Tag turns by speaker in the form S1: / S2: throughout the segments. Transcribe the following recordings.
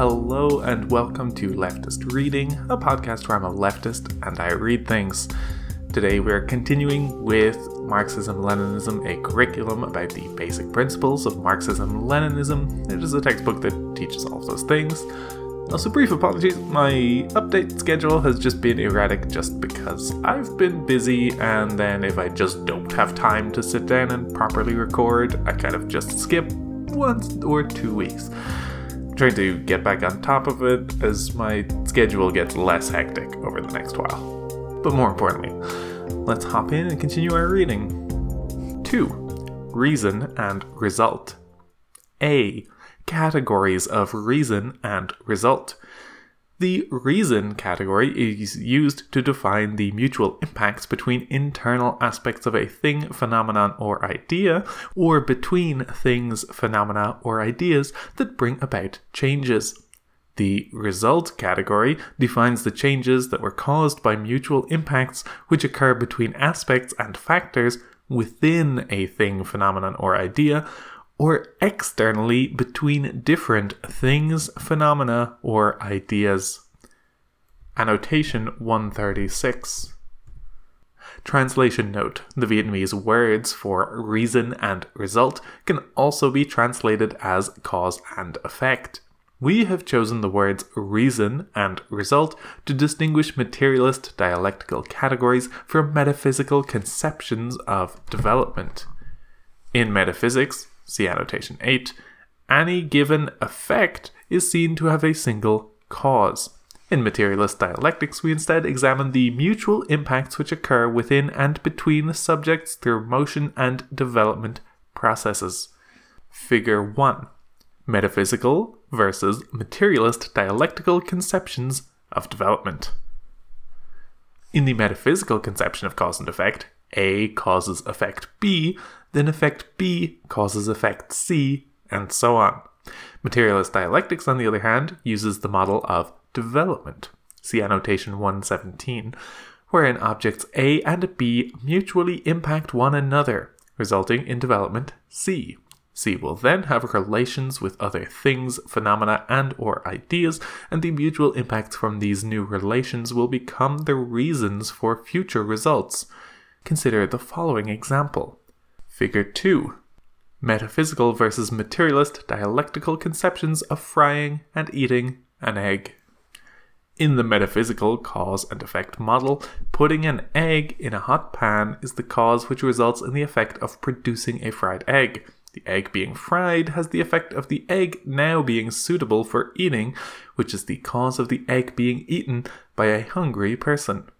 S1: Hello and welcome to Leftist Reading, a podcast where I'm a leftist and I read things. Today we're continuing with Marxism Leninism, a curriculum about the basic principles of Marxism Leninism. It is a textbook that teaches all of those things. Also, brief apologies, my update schedule has just been erratic just because I've been busy, and then if I just don't have time to sit down and properly record, I kind of just skip once or two weeks trying to get back on top of it as my schedule gets less hectic over the next while. But more importantly, let's hop in and continue our reading. 2. Reason and Result. A. Categories of reason and result. The reason category is used to define the mutual impacts between internal aspects of a thing, phenomenon, or idea, or between things, phenomena, or ideas that bring about changes. The result category defines the changes that were caused by mutual impacts which occur between aspects and factors within a thing, phenomenon, or idea, or externally between different things, phenomena, or ideas. Annotation 136. Translation note The Vietnamese words for reason and result can also be translated as cause and effect. We have chosen the words reason and result to distinguish materialist dialectical categories from metaphysical conceptions of development. In metaphysics, see annotation 8, any given effect is seen to have a single cause. In materialist dialectics, we instead examine the mutual impacts which occur within and between subjects through motion and development processes. Figure 1 Metaphysical versus materialist dialectical conceptions of development. In the metaphysical conception of cause and effect, A causes effect B, then effect B causes effect C, and so on. Materialist dialectics, on the other hand, uses the model of development. See annotation 117, wherein objects A and B mutually impact one another, resulting in development C. C will then have relations with other things, phenomena, and or ideas, and the mutual impacts from these new relations will become the reasons for future results. Consider the following example. Figure 2 Metaphysical versus materialist dialectical conceptions of frying and eating an egg. In the metaphysical cause and effect model, putting an egg in a hot pan is the cause which results in the effect of producing a fried egg. The egg being fried has the effect of the egg now being suitable for eating, which is the cause of the egg being eaten by a hungry person.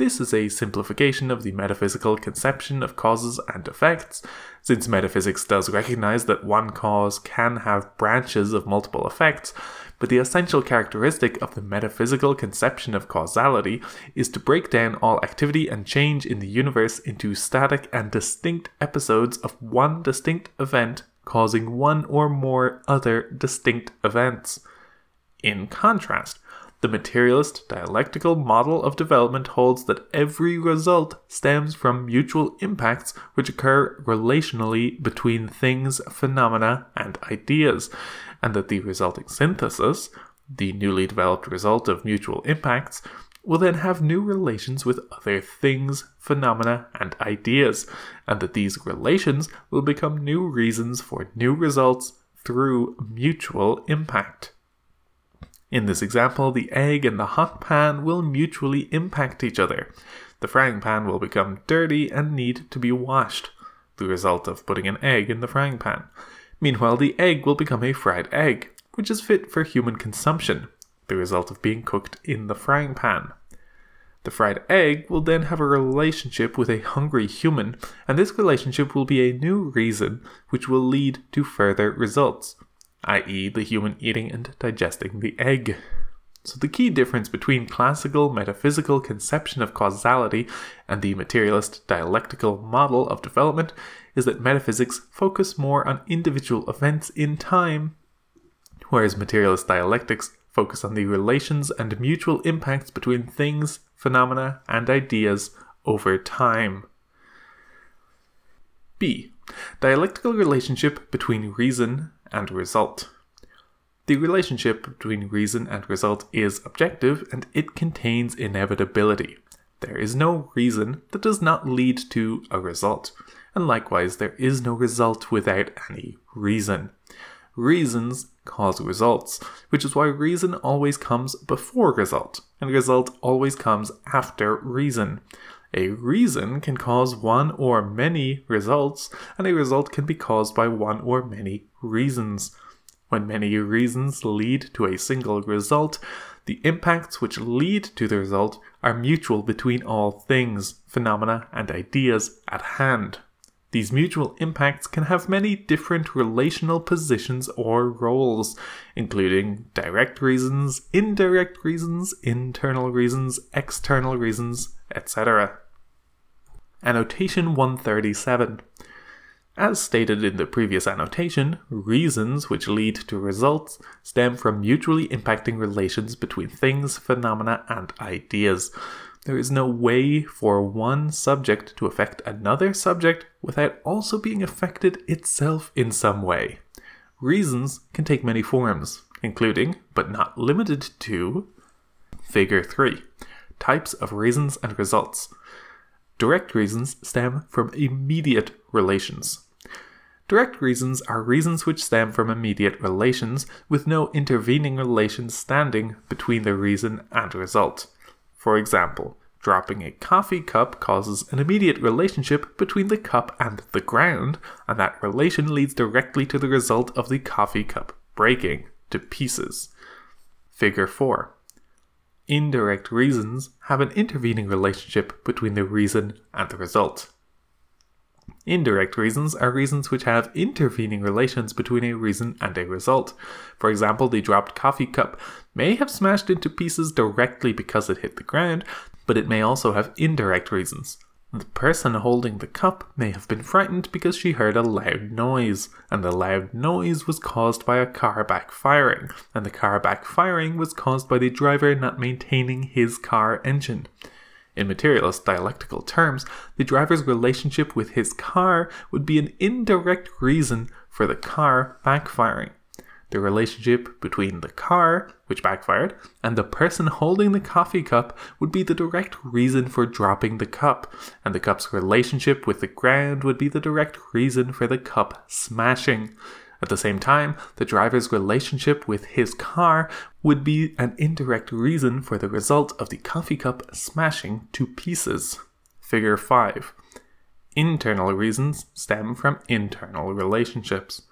S1: This is a simplification of the metaphysical conception of causes and effects, since metaphysics does recognize that one cause can have branches of multiple effects, but the essential characteristic of the metaphysical conception of causality is to break down all activity and change in the universe into static and distinct episodes of one distinct event causing one or more other distinct events. In contrast, the materialist dialectical model of development holds that every result stems from mutual impacts which occur relationally between things, phenomena, and ideas, and that the resulting synthesis, the newly developed result of mutual impacts, will then have new relations with other things, phenomena, and ideas, and that these relations will become new reasons for new results through mutual impact. In this example, the egg and the hot pan will mutually impact each other. The frying pan will become dirty and need to be washed, the result of putting an egg in the frying pan. Meanwhile, the egg will become a fried egg, which is fit for human consumption, the result of being cooked in the frying pan. The fried egg will then have a relationship with a hungry human, and this relationship will be a new reason which will lead to further results i.e., the human eating and digesting the egg. So, the key difference between classical metaphysical conception of causality and the materialist dialectical model of development is that metaphysics focus more on individual events in time, whereas materialist dialectics focus on the relations and mutual impacts between things, phenomena, and ideas over time. B. Dialectical relationship between reason and result. The relationship between reason and result is objective and it contains inevitability. There is no reason that does not lead to a result, and likewise, there is no result without any reason. Reasons cause results, which is why reason always comes before result, and result always comes after reason. A reason can cause one or many results, and a result can be caused by one or many reasons. When many reasons lead to a single result, the impacts which lead to the result are mutual between all things, phenomena, and ideas at hand. These mutual impacts can have many different relational positions or roles, including direct reasons, indirect reasons, internal reasons, external reasons, etc. Annotation 137. As stated in the previous annotation, reasons which lead to results stem from mutually impacting relations between things, phenomena, and ideas. There is no way for one subject to affect another subject without also being affected itself in some way. Reasons can take many forms, including, but not limited to, Figure 3 Types of reasons and results. Direct reasons stem from immediate relations. Direct reasons are reasons which stem from immediate relations with no intervening relations standing between the reason and result. For example, dropping a coffee cup causes an immediate relationship between the cup and the ground, and that relation leads directly to the result of the coffee cup breaking to pieces. Figure 4. Indirect reasons have an intervening relationship between the reason and the result. Indirect reasons are reasons which have intervening relations between a reason and a result. For example, the dropped coffee cup may have smashed into pieces directly because it hit the ground, but it may also have indirect reasons. The person holding the cup may have been frightened because she heard a loud noise, and the loud noise was caused by a car backfiring, and the car backfiring was caused by the driver not maintaining his car engine. In materialist dialectical terms, the driver's relationship with his car would be an indirect reason for the car backfiring. The relationship between the car, which backfired, and the person holding the coffee cup would be the direct reason for dropping the cup, and the cup's relationship with the ground would be the direct reason for the cup smashing. At the same time, the driver's relationship with his car would be an indirect reason for the result of the coffee cup smashing to pieces. Figure 5. Internal reasons stem from internal relationships.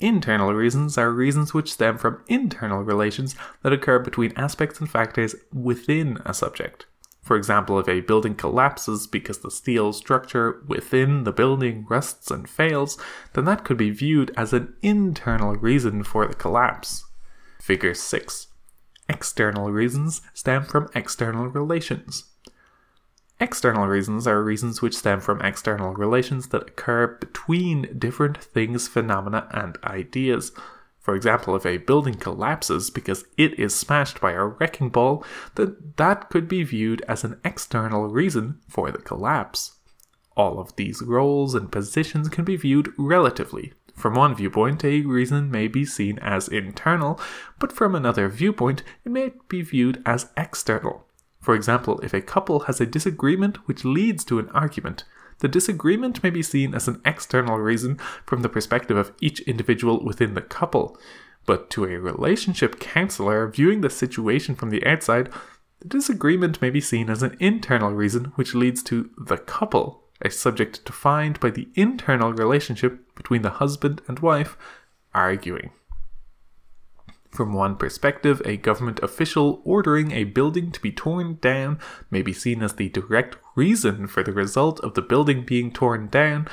S1: Internal reasons are reasons which stem from internal relations that occur between aspects and factors within a subject. For example, if a building collapses because the steel structure within the building rusts and fails, then that could be viewed as an internal reason for the collapse. Figure 6. External reasons stem from external relations. External reasons are reasons which stem from external relations that occur between different things, phenomena, and ideas. For example, if a building collapses because it is smashed by a wrecking ball, then that could be viewed as an external reason for the collapse. All of these roles and positions can be viewed relatively. From one viewpoint, a reason may be seen as internal, but from another viewpoint, it may be viewed as external. For example, if a couple has a disagreement which leads to an argument, the disagreement may be seen as an external reason from the perspective of each individual within the couple, but to a relationship counselor viewing the situation from the outside, the disagreement may be seen as an internal reason which leads to the couple, a subject defined by the internal relationship between the husband and wife arguing. From one perspective, a government official ordering a building to be torn down may be seen as the direct reason for the result of the building being torn down,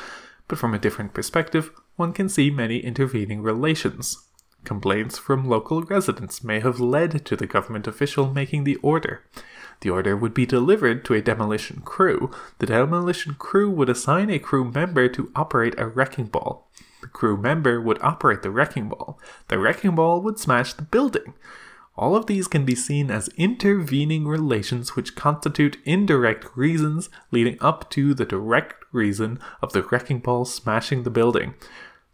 S1: but from a different perspective, one can see many intervening relations. Complaints from local residents may have led to the government official making the order. The order would be delivered to a demolition crew. The demolition crew would assign a crew member to operate a wrecking ball. The crew member would operate the wrecking ball. The wrecking ball would smash the building. All of these can be seen as intervening relations which constitute indirect reasons leading up to the direct reason of the wrecking ball smashing the building.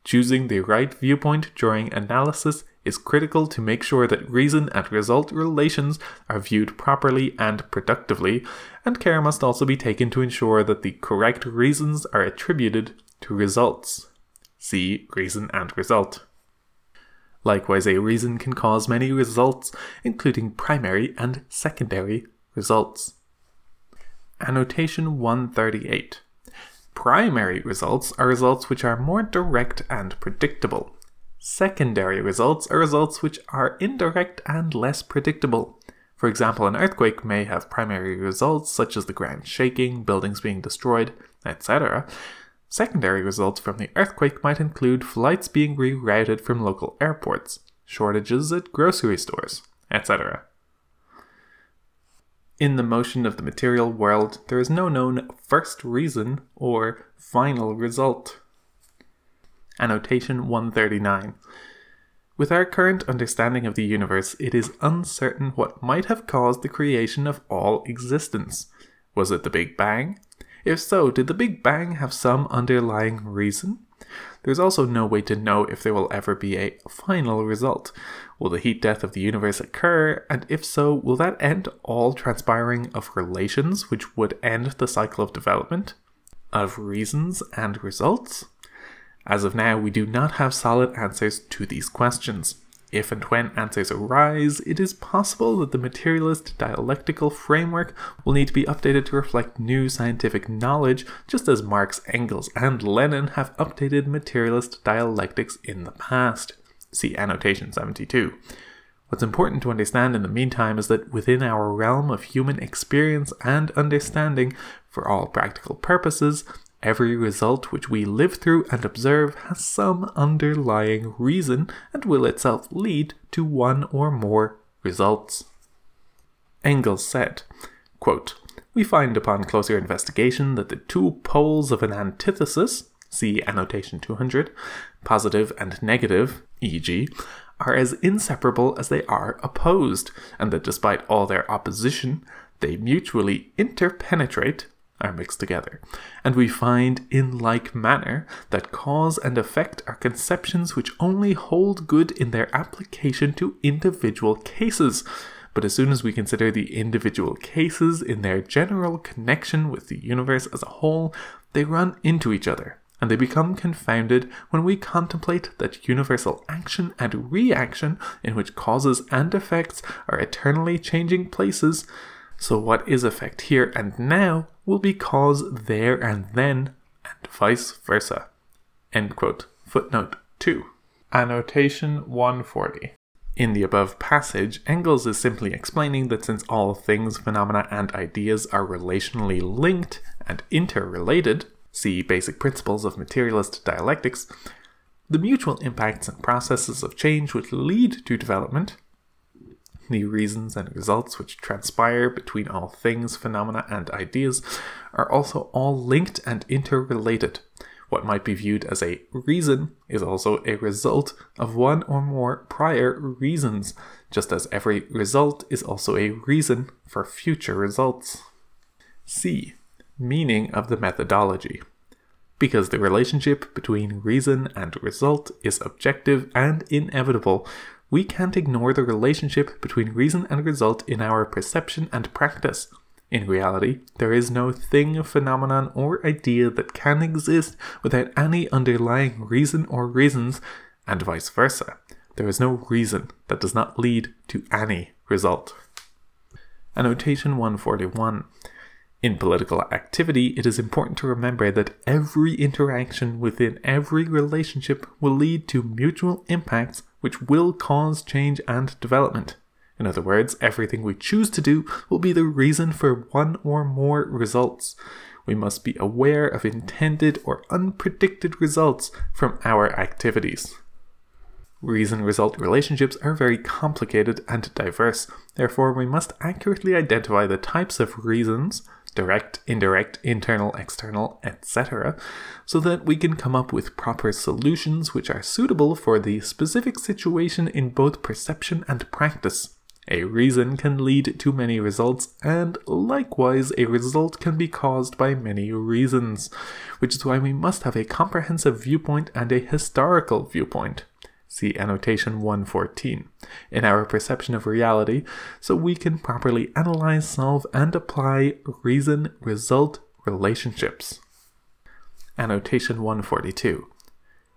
S1: Choosing the right viewpoint during analysis is critical to make sure that reason and result relations are viewed properly and productively, and care must also be taken to ensure that the correct reasons are attributed to results. See reason and result. Likewise, a reason can cause many results, including primary and secondary results. Annotation 138. Primary results are results which are more direct and predictable. Secondary results are results which are indirect and less predictable. For example, an earthquake may have primary results such as the ground shaking, buildings being destroyed, etc. Secondary results from the earthquake might include flights being rerouted from local airports, shortages at grocery stores, etc. In the motion of the material world, there is no known first reason or final result. Annotation 139. With our current understanding of the universe, it is uncertain what might have caused the creation of all existence. Was it the Big Bang? If so, did the Big Bang have some underlying reason? There's also no way to know if there will ever be a final result. Will the heat death of the universe occur? And if so, will that end all transpiring of relations, which would end the cycle of development? Of reasons and results? As of now, we do not have solid answers to these questions. If and when answers arise, it is possible that the materialist dialectical framework will need to be updated to reflect new scientific knowledge, just as Marx, Engels, and Lenin have updated materialist dialectics in the past. See annotation 72. What's important to understand in the meantime is that within our realm of human experience and understanding, for all practical purposes, Every result which we live through and observe has some underlying reason and will itself lead to one or more results. Engels said, quote, We find upon closer investigation that the two poles of an antithesis, see annotation 200, positive and negative, e.g., are as inseparable as they are opposed, and that despite all their opposition, they mutually interpenetrate are mixed together. And we find, in like manner, that cause and effect are conceptions which only hold good in their application to individual cases. But as soon as we consider the individual cases in their general connection with the universe as a whole, they run into each other, and they become confounded when we contemplate that universal action and reaction in which causes and effects are eternally changing places. So, what is effect here and now will be cause there and then, and vice versa. End quote. Footnote 2. Annotation 140. In the above passage, Engels is simply explaining that since all things, phenomena, and ideas are relationally linked and interrelated, see basic principles of materialist dialectics, the mutual impacts and processes of change which lead to development the reasons and results which transpire between all things, phenomena, and ideas are also all linked and interrelated. What might be viewed as a reason is also a result of one or more prior reasons, just as every result is also a reason for future results. C. Meaning of the methodology. Because the relationship between reason and result is objective and inevitable, we can't ignore the relationship between reason and result in our perception and practice. In reality, there is no thing, phenomenon, or idea that can exist without any underlying reason or reasons, and vice versa. There is no reason that does not lead to any result. Annotation 141. In political activity, it is important to remember that every interaction within every relationship will lead to mutual impacts which will cause change and development. In other words, everything we choose to do will be the reason for one or more results. We must be aware of intended or unpredicted results from our activities. Reason result relationships are very complicated and diverse, therefore, we must accurately identify the types of reasons, direct, indirect, internal, external, etc., so that we can come up with proper solutions which are suitable for the specific situation in both perception and practice. A reason can lead to many results, and likewise, a result can be caused by many reasons, which is why we must have a comprehensive viewpoint and a historical viewpoint. See annotation 114, in our perception of reality, so we can properly analyze, solve, and apply reason result relationships. Annotation 142.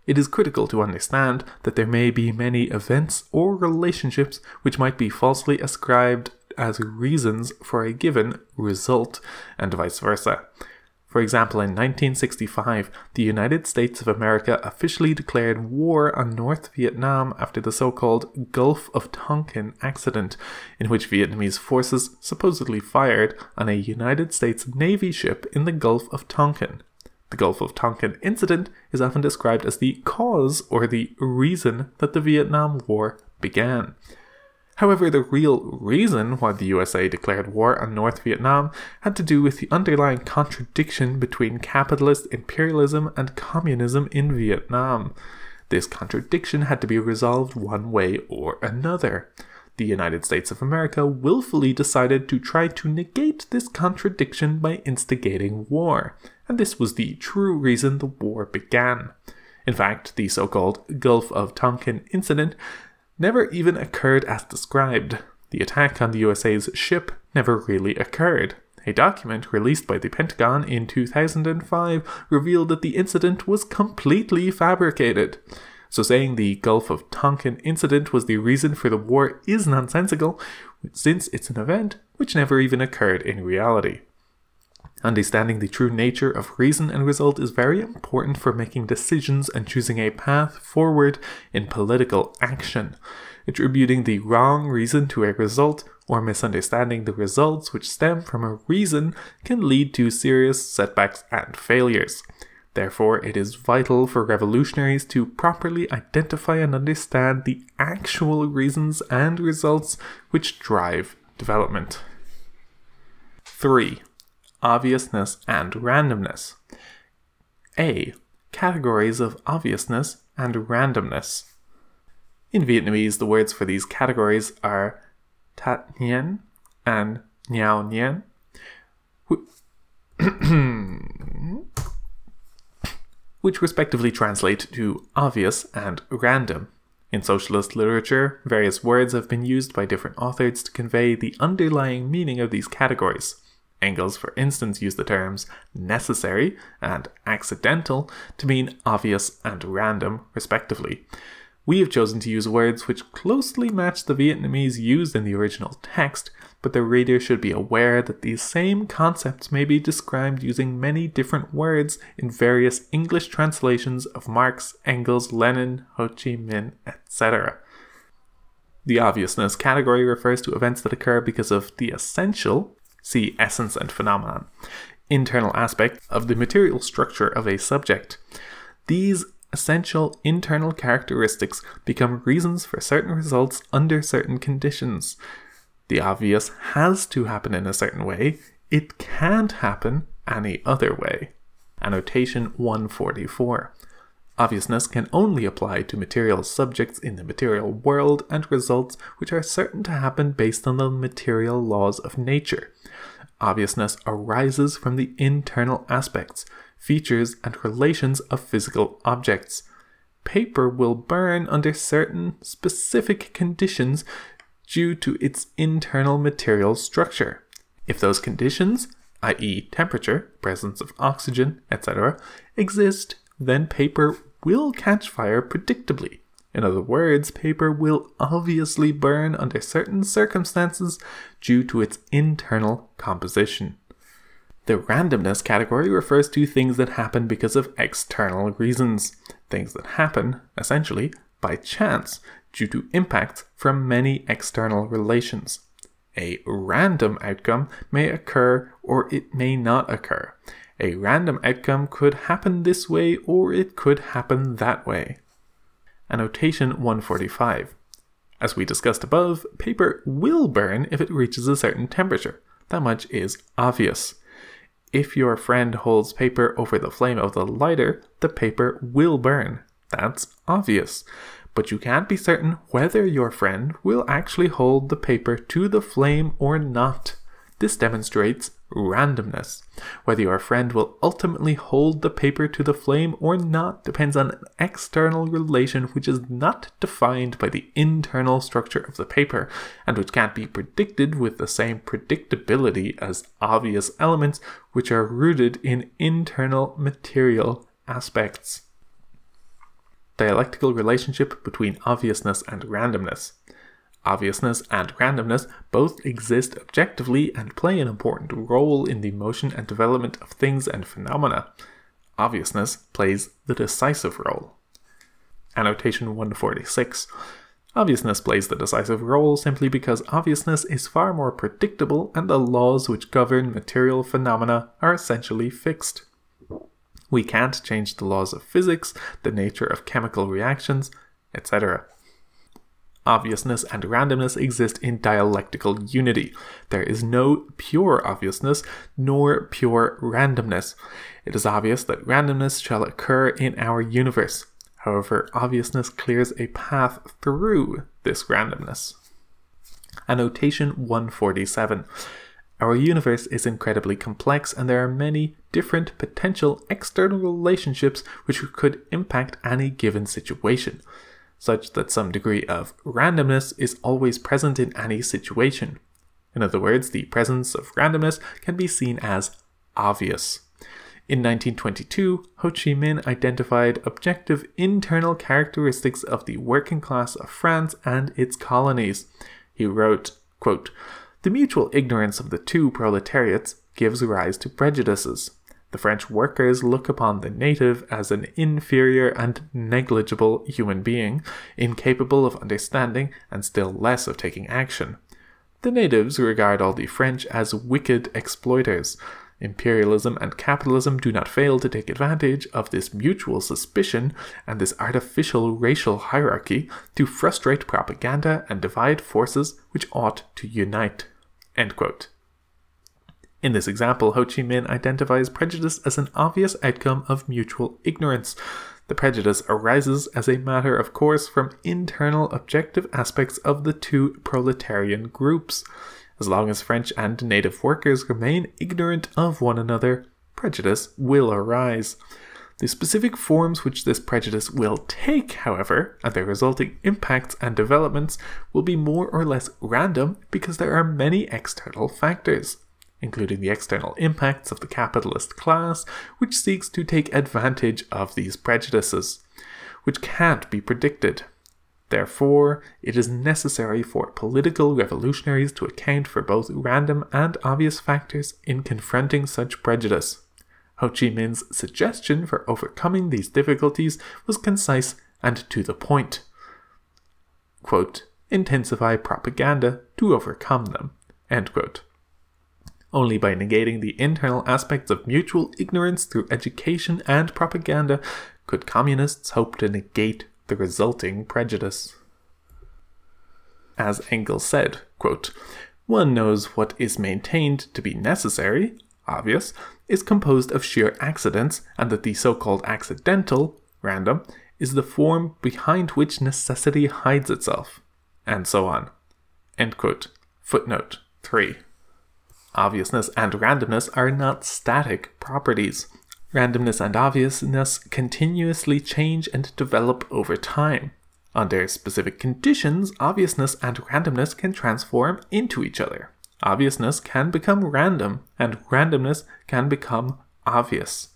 S1: It is critical to understand that there may be many events or relationships which might be falsely ascribed as reasons for a given result, and vice versa. For example, in 1965, the United States of America officially declared war on North Vietnam after the so called Gulf of Tonkin accident, in which Vietnamese forces supposedly fired on a United States Navy ship in the Gulf of Tonkin. The Gulf of Tonkin incident is often described as the cause or the reason that the Vietnam War began. However, the real reason why the USA declared war on North Vietnam had to do with the underlying contradiction between capitalist imperialism and communism in Vietnam. This contradiction had to be resolved one way or another. The United States of America willfully decided to try to negate this contradiction by instigating war, and this was the true reason the war began. In fact, the so called Gulf of Tonkin incident never even occurred as described. The attack on the USA's ship never really occurred. A document released by the Pentagon in 2005 revealed that the incident was completely fabricated. So, saying the Gulf of Tonkin incident was the reason for the war is nonsensical, since it's an event which never even occurred in reality. Understanding the true nature of reason and result is very important for making decisions and choosing a path forward in political action. Attributing the wrong reason to a result or misunderstanding the results which stem from a reason can lead to serious setbacks and failures. Therefore, it is vital for revolutionaries to properly identify and understand the actual reasons and results which drive development. 3 obviousness and randomness. A. Categories of obviousness and randomness. In Vietnamese, the words for these categories are tat nien and niao nien, which respectively translate to obvious and random. In socialist literature, various words have been used by different authors to convey the underlying meaning of these categories. Engels, for instance, used the terms necessary and accidental to mean obvious and random, respectively. We have chosen to use words which closely match the Vietnamese used in the original text, but the reader should be aware that these same concepts may be described using many different words in various English translations of Marx, Engels, Lenin, Ho Chi Minh, etc. The obviousness category refers to events that occur because of the essential see essence and phenomenon, internal aspect of the material structure of a subject. These essential internal characteristics become reasons for certain results under certain conditions. The obvious has to happen in a certain way, it can't happen any other way. Annotation 144. Obviousness can only apply to material subjects in the material world and results which are certain to happen based on the material laws of nature. Obviousness arises from the internal aspects, features, and relations of physical objects. Paper will burn under certain specific conditions due to its internal material structure. If those conditions, i.e., temperature, presence of oxygen, etc., exist, then paper will catch fire predictably. In other words, paper will obviously burn under certain circumstances due to its internal composition. The randomness category refers to things that happen because of external reasons, things that happen, essentially, by chance due to impacts from many external relations. A random outcome may occur or it may not occur. A random outcome could happen this way or it could happen that way. Annotation 145. As we discussed above, paper will burn if it reaches a certain temperature. That much is obvious. If your friend holds paper over the flame of the lighter, the paper will burn. That's obvious. But you can't be certain whether your friend will actually hold the paper to the flame or not. This demonstrates randomness. Whether your friend will ultimately hold the paper to the flame or not depends on an external relation which is not defined by the internal structure of the paper and which can't be predicted with the same predictability as obvious elements which are rooted in internal material aspects. Dialectical relationship between obviousness and randomness. Obviousness and randomness both exist objectively and play an important role in the motion and development of things and phenomena. Obviousness plays the decisive role. Annotation 146. Obviousness plays the decisive role simply because obviousness is far more predictable and the laws which govern material phenomena are essentially fixed. We can't change the laws of physics, the nature of chemical reactions, etc obviousness and randomness exist in dialectical unity. There is no pure obviousness nor pure randomness. It is obvious that randomness shall occur in our universe. However, obviousness clears a path through this randomness. Annotation 147. Our universe is incredibly complex, and there are many different potential external relationships which could impact any given situation such that some degree of randomness is always present in any situation. In other words, the presence of randomness can be seen as obvious. In 1922, Ho Chi Minh identified objective internal characteristics of the working class of France and its colonies. He wrote, quote, The mutual ignorance of the two proletariats gives rise to prejudices. The French workers look upon the native as an inferior and negligible human being, incapable of understanding and still less of taking action. The natives regard all the French as wicked exploiters. Imperialism and capitalism do not fail to take advantage of this mutual suspicion and this artificial racial hierarchy to frustrate propaganda and divide forces which ought to unite. In this example, Ho Chi Minh identifies prejudice as an obvious outcome of mutual ignorance. The prejudice arises as a matter of course from internal objective aspects of the two proletarian groups. As long as French and native workers remain ignorant of one another, prejudice will arise. The specific forms which this prejudice will take, however, and their resulting impacts and developments will be more or less random because there are many external factors including the external impacts of the capitalist class, which seeks to take advantage of these prejudices, which can't be predicted. Therefore, it is necessary for political revolutionaries to account for both random and obvious factors in confronting such prejudice. Ho Chi Minh's suggestion for overcoming these difficulties was concise and to the point. Quote, intensify propaganda to overcome them. End quote. Only by negating the internal aspects of mutual ignorance through education and propaganda could communists hope to negate the resulting prejudice. As Engels said, quote, one knows what is maintained to be necessary, obvious, is composed of sheer accidents, and that the so called accidental, random, is the form behind which necessity hides itself, and so on. Footnote 3. Obviousness and randomness are not static properties. Randomness and obviousness continuously change and develop over time. Under specific conditions, obviousness and randomness can transform into each other. Obviousness can become random, and randomness can become obvious.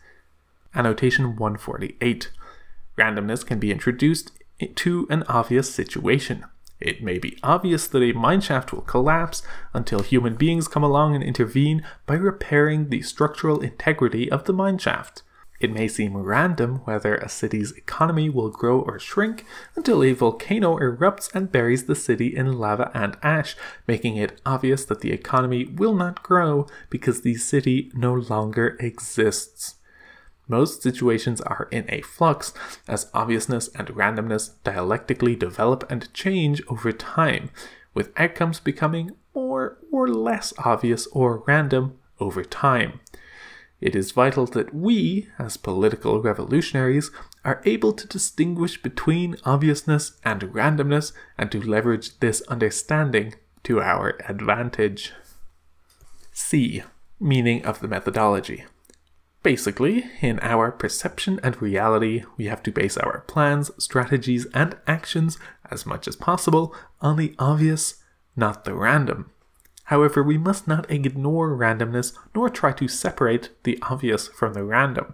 S1: Annotation 148 Randomness can be introduced to an obvious situation. It may be obvious that a mineshaft will collapse until human beings come along and intervene by repairing the structural integrity of the mineshaft. It may seem random whether a city's economy will grow or shrink until a volcano erupts and buries the city in lava and ash, making it obvious that the economy will not grow because the city no longer exists. Most situations are in a flux, as obviousness and randomness dialectically develop and change over time, with outcomes becoming more or less obvious or random over time. It is vital that we, as political revolutionaries, are able to distinguish between obviousness and randomness and to leverage this understanding to our advantage. C. meaning of the methodology. Basically, in our perception and reality, we have to base our plans, strategies, and actions as much as possible on the obvious, not the random. However, we must not ignore randomness nor try to separate the obvious from the random.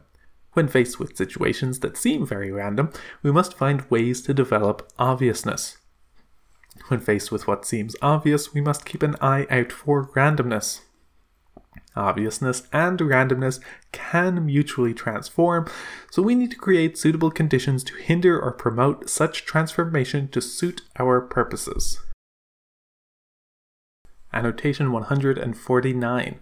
S1: When faced with situations that seem very random, we must find ways to develop obviousness. When faced with what seems obvious, we must keep an eye out for randomness. Obviousness and randomness can mutually transform, so we need to create suitable conditions to hinder or promote such transformation to suit our purposes. Annotation 149.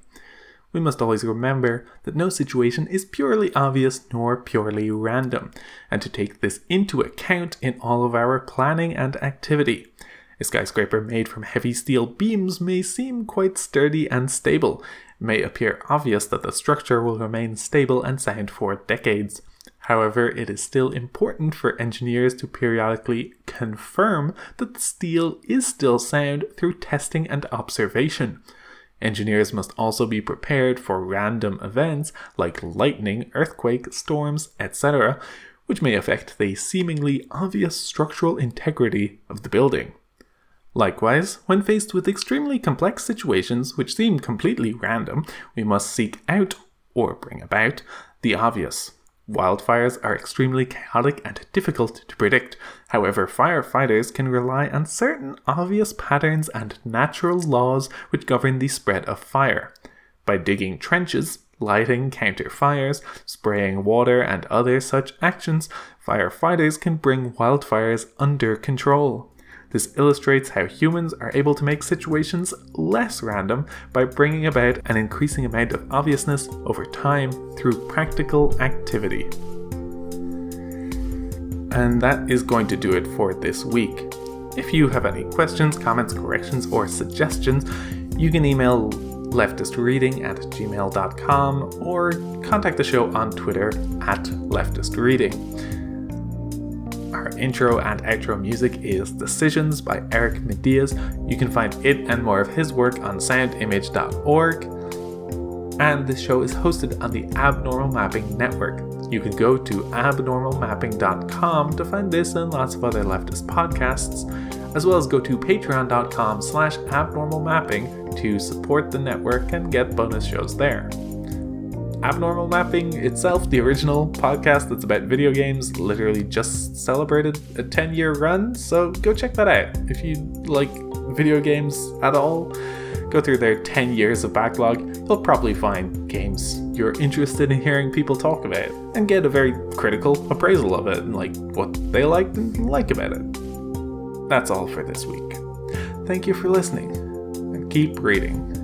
S1: We must always remember that no situation is purely obvious nor purely random, and to take this into account in all of our planning and activity. A skyscraper made from heavy steel beams may seem quite sturdy and stable. May appear obvious that the structure will remain stable and sound for decades. However, it is still important for engineers to periodically confirm that the steel is still sound through testing and observation. Engineers must also be prepared for random events like lightning, earthquake, storms, etc., which may affect the seemingly obvious structural integrity of the building. Likewise, when faced with extremely complex situations which seem completely random, we must seek out, or bring about, the obvious. Wildfires are extremely chaotic and difficult to predict. However, firefighters can rely on certain obvious patterns and natural laws which govern the spread of fire. By digging trenches, lighting counter fires, spraying water, and other such actions, firefighters can bring wildfires under control. This illustrates how humans are able to make situations less random by bringing about an increasing amount of obviousness over time through practical activity. And that is going to do it for this week. If you have any questions, comments, corrections, or suggestions, you can email leftistreading at gmail.com or contact the show on Twitter at leftistreading. Our intro and outro music is Decisions by Eric Matyas. You can find it and more of his work on soundimage.org. And this show is hosted on the Abnormal Mapping Network. You can go to abnormalmapping.com to find this and lots of other leftist podcasts, as well as go to patreon.com slash abnormalmapping to support the network and get bonus shows there. Abnormal Mapping itself, the original podcast that's about video games, literally just celebrated a 10 year run. So go check that out. If you like video games at all, go through their 10 years of backlog. You'll probably find games you're interested in hearing people talk about and get a very critical appraisal of it and like what they liked and like about it. That's all for this week. Thank you for listening and keep reading.